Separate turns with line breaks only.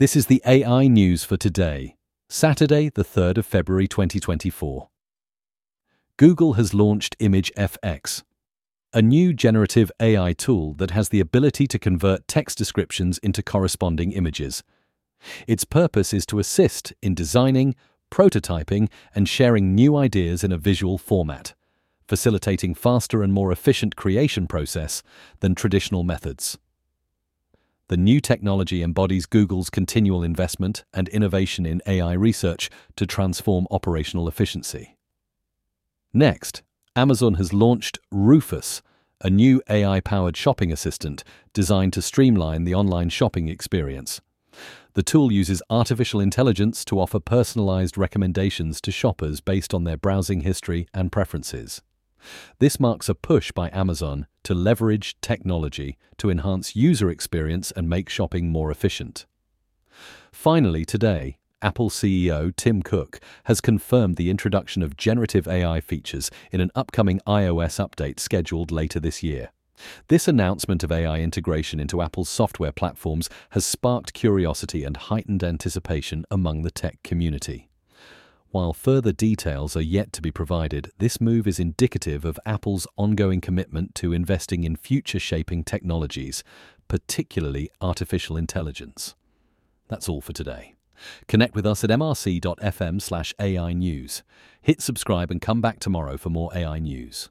This is the AI news for today, Saturday, the 3rd of February 2024. Google has launched ImageFX, a new generative AI tool that has the ability to convert text descriptions into corresponding images. Its purpose is to assist in designing, prototyping, and sharing new ideas in a visual format, facilitating faster and more efficient creation process than traditional methods. The new technology embodies Google's continual investment and innovation in AI research to transform operational efficiency. Next, Amazon has launched Rufus, a new AI powered shopping assistant designed to streamline the online shopping experience. The tool uses artificial intelligence to offer personalized recommendations to shoppers based on their browsing history and preferences. This marks a push by Amazon to leverage technology to enhance user experience and make shopping more efficient. Finally, today, Apple CEO Tim Cook has confirmed the introduction of generative AI features in an upcoming iOS update scheduled later this year. This announcement of AI integration into Apple's software platforms has sparked curiosity and heightened anticipation among the tech community. While further details are yet to be provided, this move is indicative of Apple's ongoing commitment to investing in future shaping technologies, particularly artificial intelligence. That's all for today. Connect with us at mrc.fm slash AI News. Hit subscribe and come back tomorrow for more AI news.